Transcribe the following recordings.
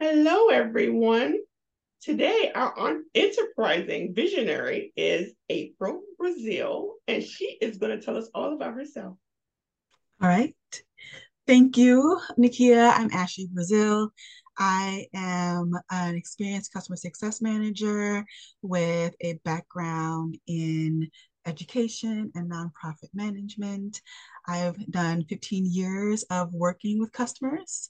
Hello, everyone. Today, our enterprising visionary is April Brazil, and she is going to tell us all about herself. All right. Thank you, Nikia. I'm Ashley Brazil. I am an experienced customer success manager with a background in education and nonprofit management. I've done 15 years of working with customers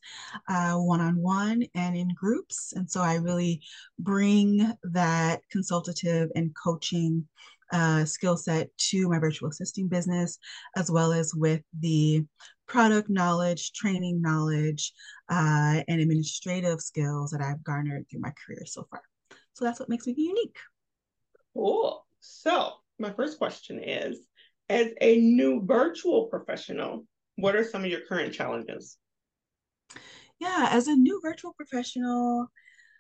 one on one and in groups. And so I really bring that consultative and coaching uh, skill set to my virtual assisting business, as well as with the product knowledge, training knowledge, uh, and administrative skills that I've garnered through my career so far. So that's what makes me unique. Cool. So, my first question is as a new virtual professional, what are some of your current challenges? Yeah, as a new virtual professional,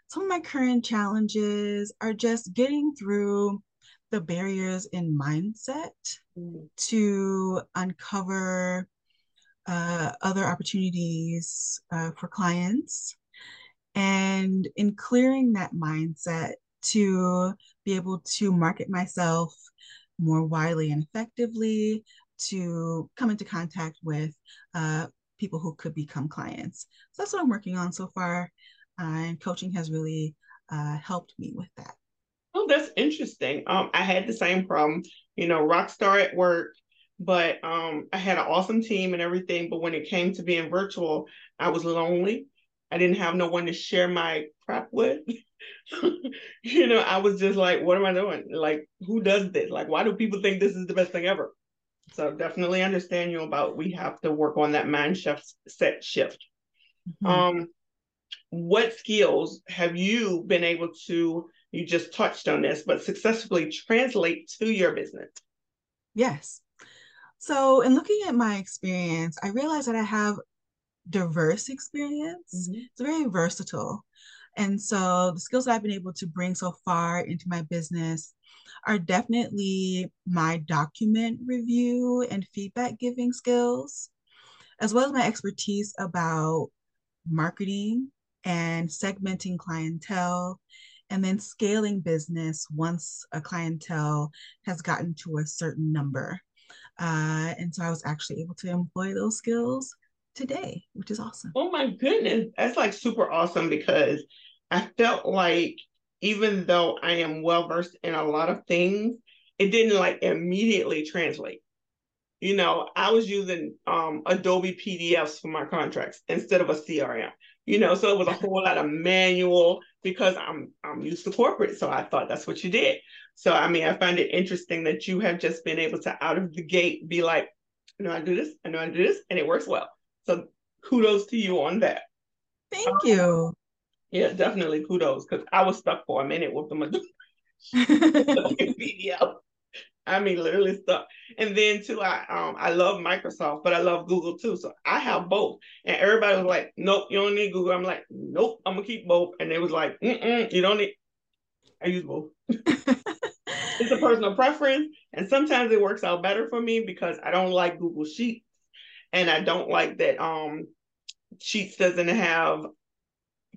some of my current challenges are just getting through the barriers in mindset mm. to uncover uh, other opportunities uh, for clients and in clearing that mindset to be able to market myself more widely and effectively to come into contact with uh, people who could become clients. So that's what I'm working on so far. Uh, and coaching has really uh, helped me with that. Oh, that's interesting. Um, I had the same problem, you know, rock star at work, but um, I had an awesome team and everything. But when it came to being virtual, I was lonely. I didn't have no one to share my crap with. you know, I was just like, what am I doing? Like, who does this? Like, why do people think this is the best thing ever? So definitely understand you about we have to work on that mind shift set shift. Mm-hmm. Um, what skills have you been able to, you just touched on this, but successfully translate to your business? Yes. So in looking at my experience, I realized that I have diverse experience. Mm-hmm. It's very versatile. And so the skills I've been able to bring so far into my business are definitely my document review and feedback giving skills, as well as my expertise about marketing and segmenting clientele and then scaling business once a clientele has gotten to a certain number. Uh, and so I was actually able to employ those skills today, which is awesome. Oh my goodness. That's like super awesome because I felt like even though I am well versed in a lot of things, it didn't like immediately translate. You know, I was using um, Adobe PDFs for my contracts instead of a CRM. You know, so it was a whole lot of manual because I'm I'm used to corporate, so I thought that's what you did. So I mean, I find it interesting that you have just been able to out of the gate be like, I know I do this, I know I do this, and it works well. So kudos to you on that. Thank um, you. Yeah, definitely kudos because I was stuck for a minute with the video. I mean, literally stuck. And then too, I um I love Microsoft, but I love Google too. So I have both. And everybody was like, "Nope, you don't need Google." I'm like, "Nope, I'm gonna keep both." And they was like, Mm-mm, "You don't need." I use both. it's a personal preference, and sometimes it works out better for me because I don't like Google Sheets and I don't like that um Sheets doesn't have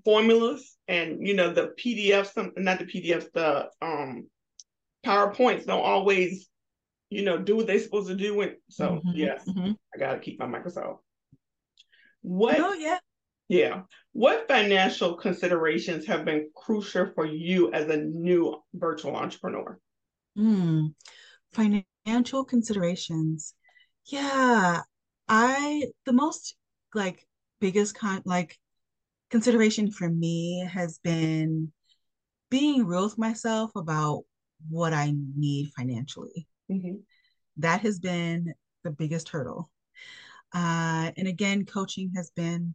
formulas and you know the PDFs, some not the PDFs, the um PowerPoints don't always, you know, do what they're supposed to do. And so mm-hmm, yes, mm-hmm. I gotta keep my Microsoft. What oh yeah. Yeah. What financial considerations have been crucial for you as a new virtual entrepreneur? Mm, financial considerations. Yeah, I the most like biggest con like consideration for me has been being real with myself about what I need financially. Mm-hmm. That has been the biggest hurdle. Uh, and again, coaching has been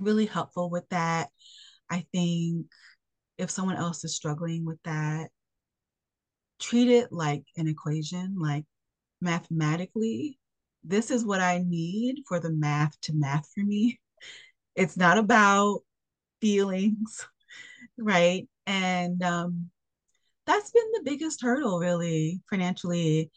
really helpful with that. I think if someone else is struggling with that, treat it like an equation, like mathematically this is what I need for the math to math for me. It's not about feelings, right? And um, that's been the biggest hurdle, really, financially.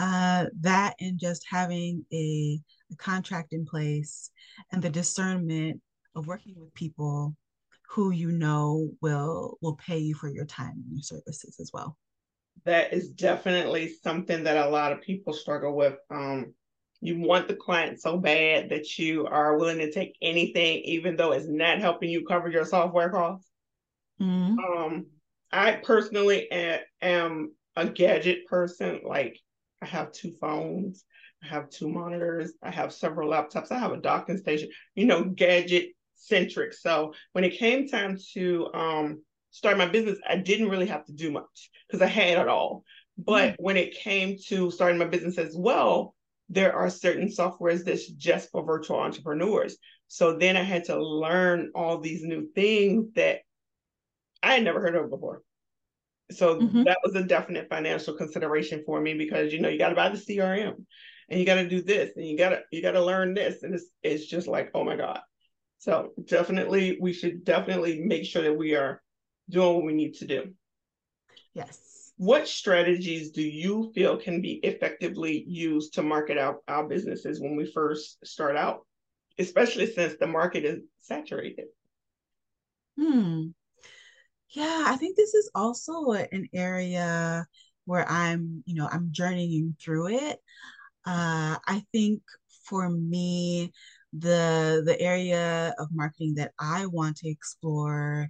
Uh, that and just having a, a contract in place and the discernment of working with people who you know will will pay you for your time and your services as well. That is definitely something that a lot of people struggle with. Um, you want the client so bad that you are willing to take anything, even though it's not helping you cover your software costs. Mm-hmm. Um, I personally am a gadget person. Like I have two phones, I have two monitors, I have several laptops, I have a docking station, you know, gadget centric. So when it came time to um, start my business, I didn't really have to do much because I had it all. But mm-hmm. when it came to starting my business as well, there are certain softwares that's just for virtual entrepreneurs. So then I had to learn all these new things that I had never heard of before. So mm-hmm. that was a definite financial consideration for me because you know you got to buy the CRM and you got to do this and you got to you got to learn this and it's it's just like oh my god. So definitely we should definitely make sure that we are doing what we need to do. Yes. What strategies do you feel can be effectively used to market our, our businesses when we first start out, especially since the market is saturated? Hmm. Yeah, I think this is also an area where I'm, you know, I'm journeying through it. Uh, I think for me, the the area of marketing that I want to explore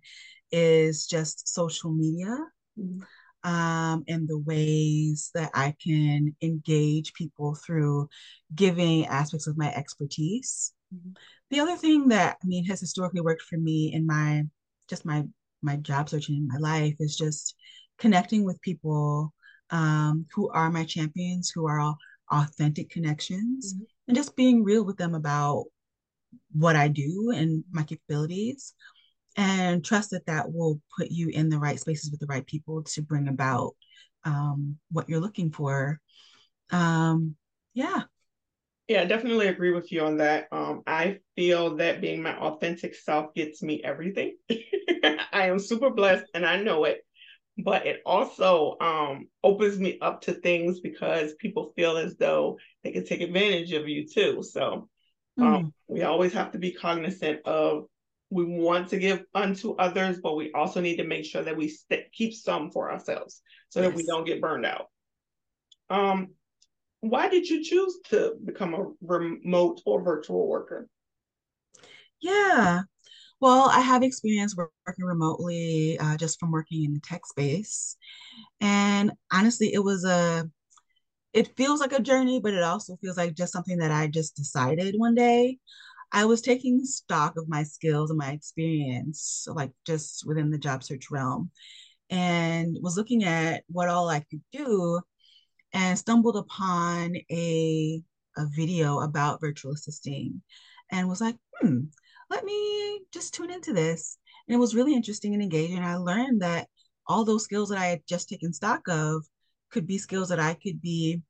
is just social media. Mm-hmm. Um, and the ways that I can engage people through giving aspects of my expertise. Mm-hmm. The other thing that I mean has historically worked for me in my just my my job searching in my life is just connecting with people um, who are my champions, who are authentic connections, mm-hmm. and just being real with them about what I do and my capabilities, and trust that that will put you in the right spaces with the right people to bring about um, what you're looking for. Um, yeah. Yeah, I definitely agree with you on that. Um, I feel that being my authentic self gets me everything. I am super blessed and I know it, but it also um, opens me up to things because people feel as though they can take advantage of you too. So um, mm. we always have to be cognizant of we want to give unto others, but we also need to make sure that we st- keep some for ourselves so yes. that we don't get burned out. Um, why did you choose to become a remote or virtual worker? Yeah, well, I have experience working remotely uh, just from working in the tech space. And honestly, it was a, it feels like a journey, but it also feels like just something that I just decided one day. I was taking stock of my skills and my experience, like just within the job search realm, and was looking at what all I could do and stumbled upon a, a video about virtual assisting and was like, hmm, let me just tune into this. And it was really interesting and engaging. I learned that all those skills that I had just taken stock of could be skills that I could be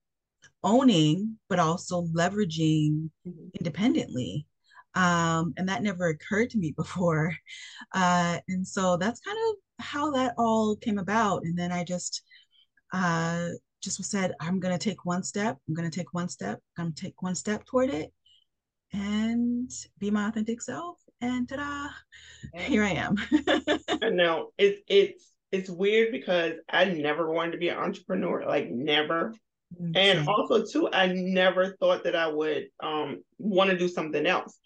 owning, but also leveraging mm-hmm. independently. Um, and that never occurred to me before. Uh, and so that's kind of how that all came about. And then I just uh, just said, I'm going to take one step. I'm going to take one step. I'm going to take one step toward it and be my authentic self. And ta-da, here I am. no, it's it's it's weird because I never wanted to be an entrepreneur, like never. Mm, and also too, I never thought that I would um want to do something else.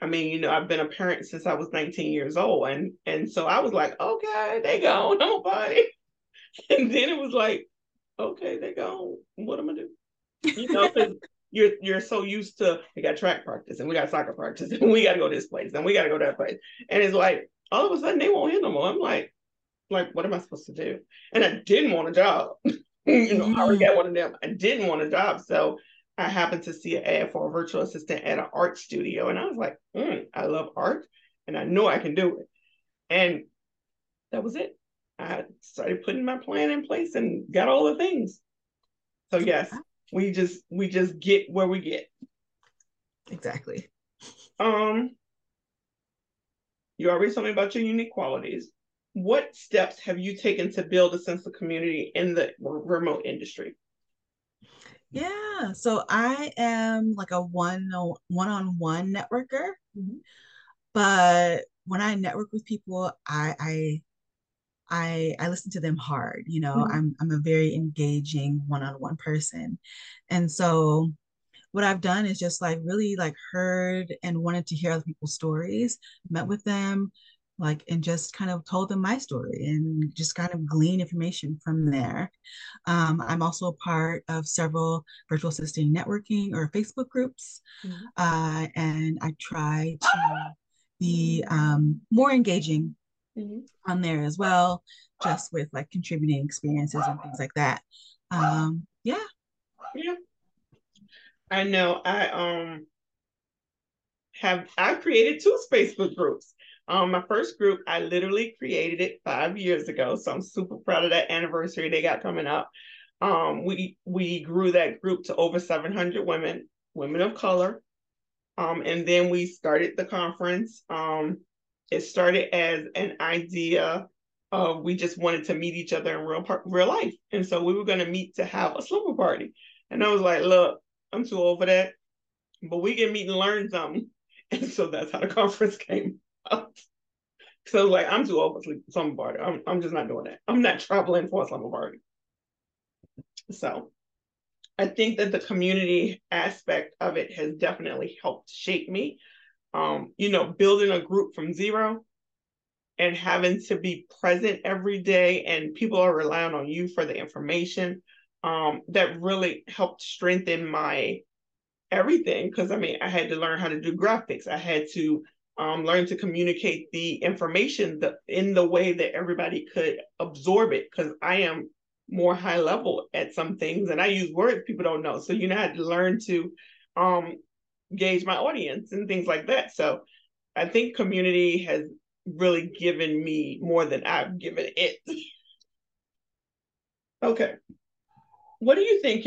I mean, you know, I've been a parent since I was 19 years old, and and so I was like, okay, they go, nobody. And then it was like, okay, they go. What am I do? You know, because you're you're so used to we got track practice and we got soccer practice and we got to go this place and we got to go that place and it's like all of a sudden they won't hit no more. I'm like, like what am I supposed to do? And I didn't want a job. you know, mm-hmm. I already got one of them. I didn't want a job, so I happened to see an ad for a virtual assistant at an art studio, and I was like, mm, I love art, and I know I can do it, and that was it. I started putting my plan in place and got all the things. So yes, we just we just get where we get. Exactly. Um, you already told me about your unique qualities. What steps have you taken to build a sense of community in the remote industry? Yeah, so I am like a one one on one networker, mm-hmm. but when I network with people, I I I I listen to them hard. You know, Mhm. I'm I'm a very engaging one-on-one person. And so what I've done is just like really like heard and wanted to hear other people's stories, met with them, like and just kind of told them my story and just kind of glean information from there. Um, I'm also a part of several virtual assisting networking or Facebook groups, Mhm. uh, and I try to be um, more engaging Mhm. on there as well, just with like contributing experiences and things like that. Um, yeah. Yeah. I know I um have I created two Facebook groups. Um, my first group, I literally created it five years ago, so I'm super proud of that anniversary they got coming up. Um, we we grew that group to over 700 women, women of color. Um, and then we started the conference. Um, it started as an idea of we just wanted to meet each other in real part, real life, and so we were going to meet to have a slumber party. And I was like, look, I'm too old for that, but we can meet and learn something. And so that's how the conference came. So like, I'm too old for slumber party. I'm I'm just not doing that. I'm not traveling for a slumber party. So I think that the community aspect of it has definitely helped shape me. Um, you know, building a group from zero and having to be present every day and people are relying on you for the information. Um, that really helped strengthen my everything because I mean I had to learn how to do graphics. I had to um, learn to communicate the information the, in the way that everybody could absorb it because I am more high level at some things and I use words people don't know. So you know I had to learn to um, gauge my audience and things like that. So I think community has really given me more than I've given it. okay. What do you think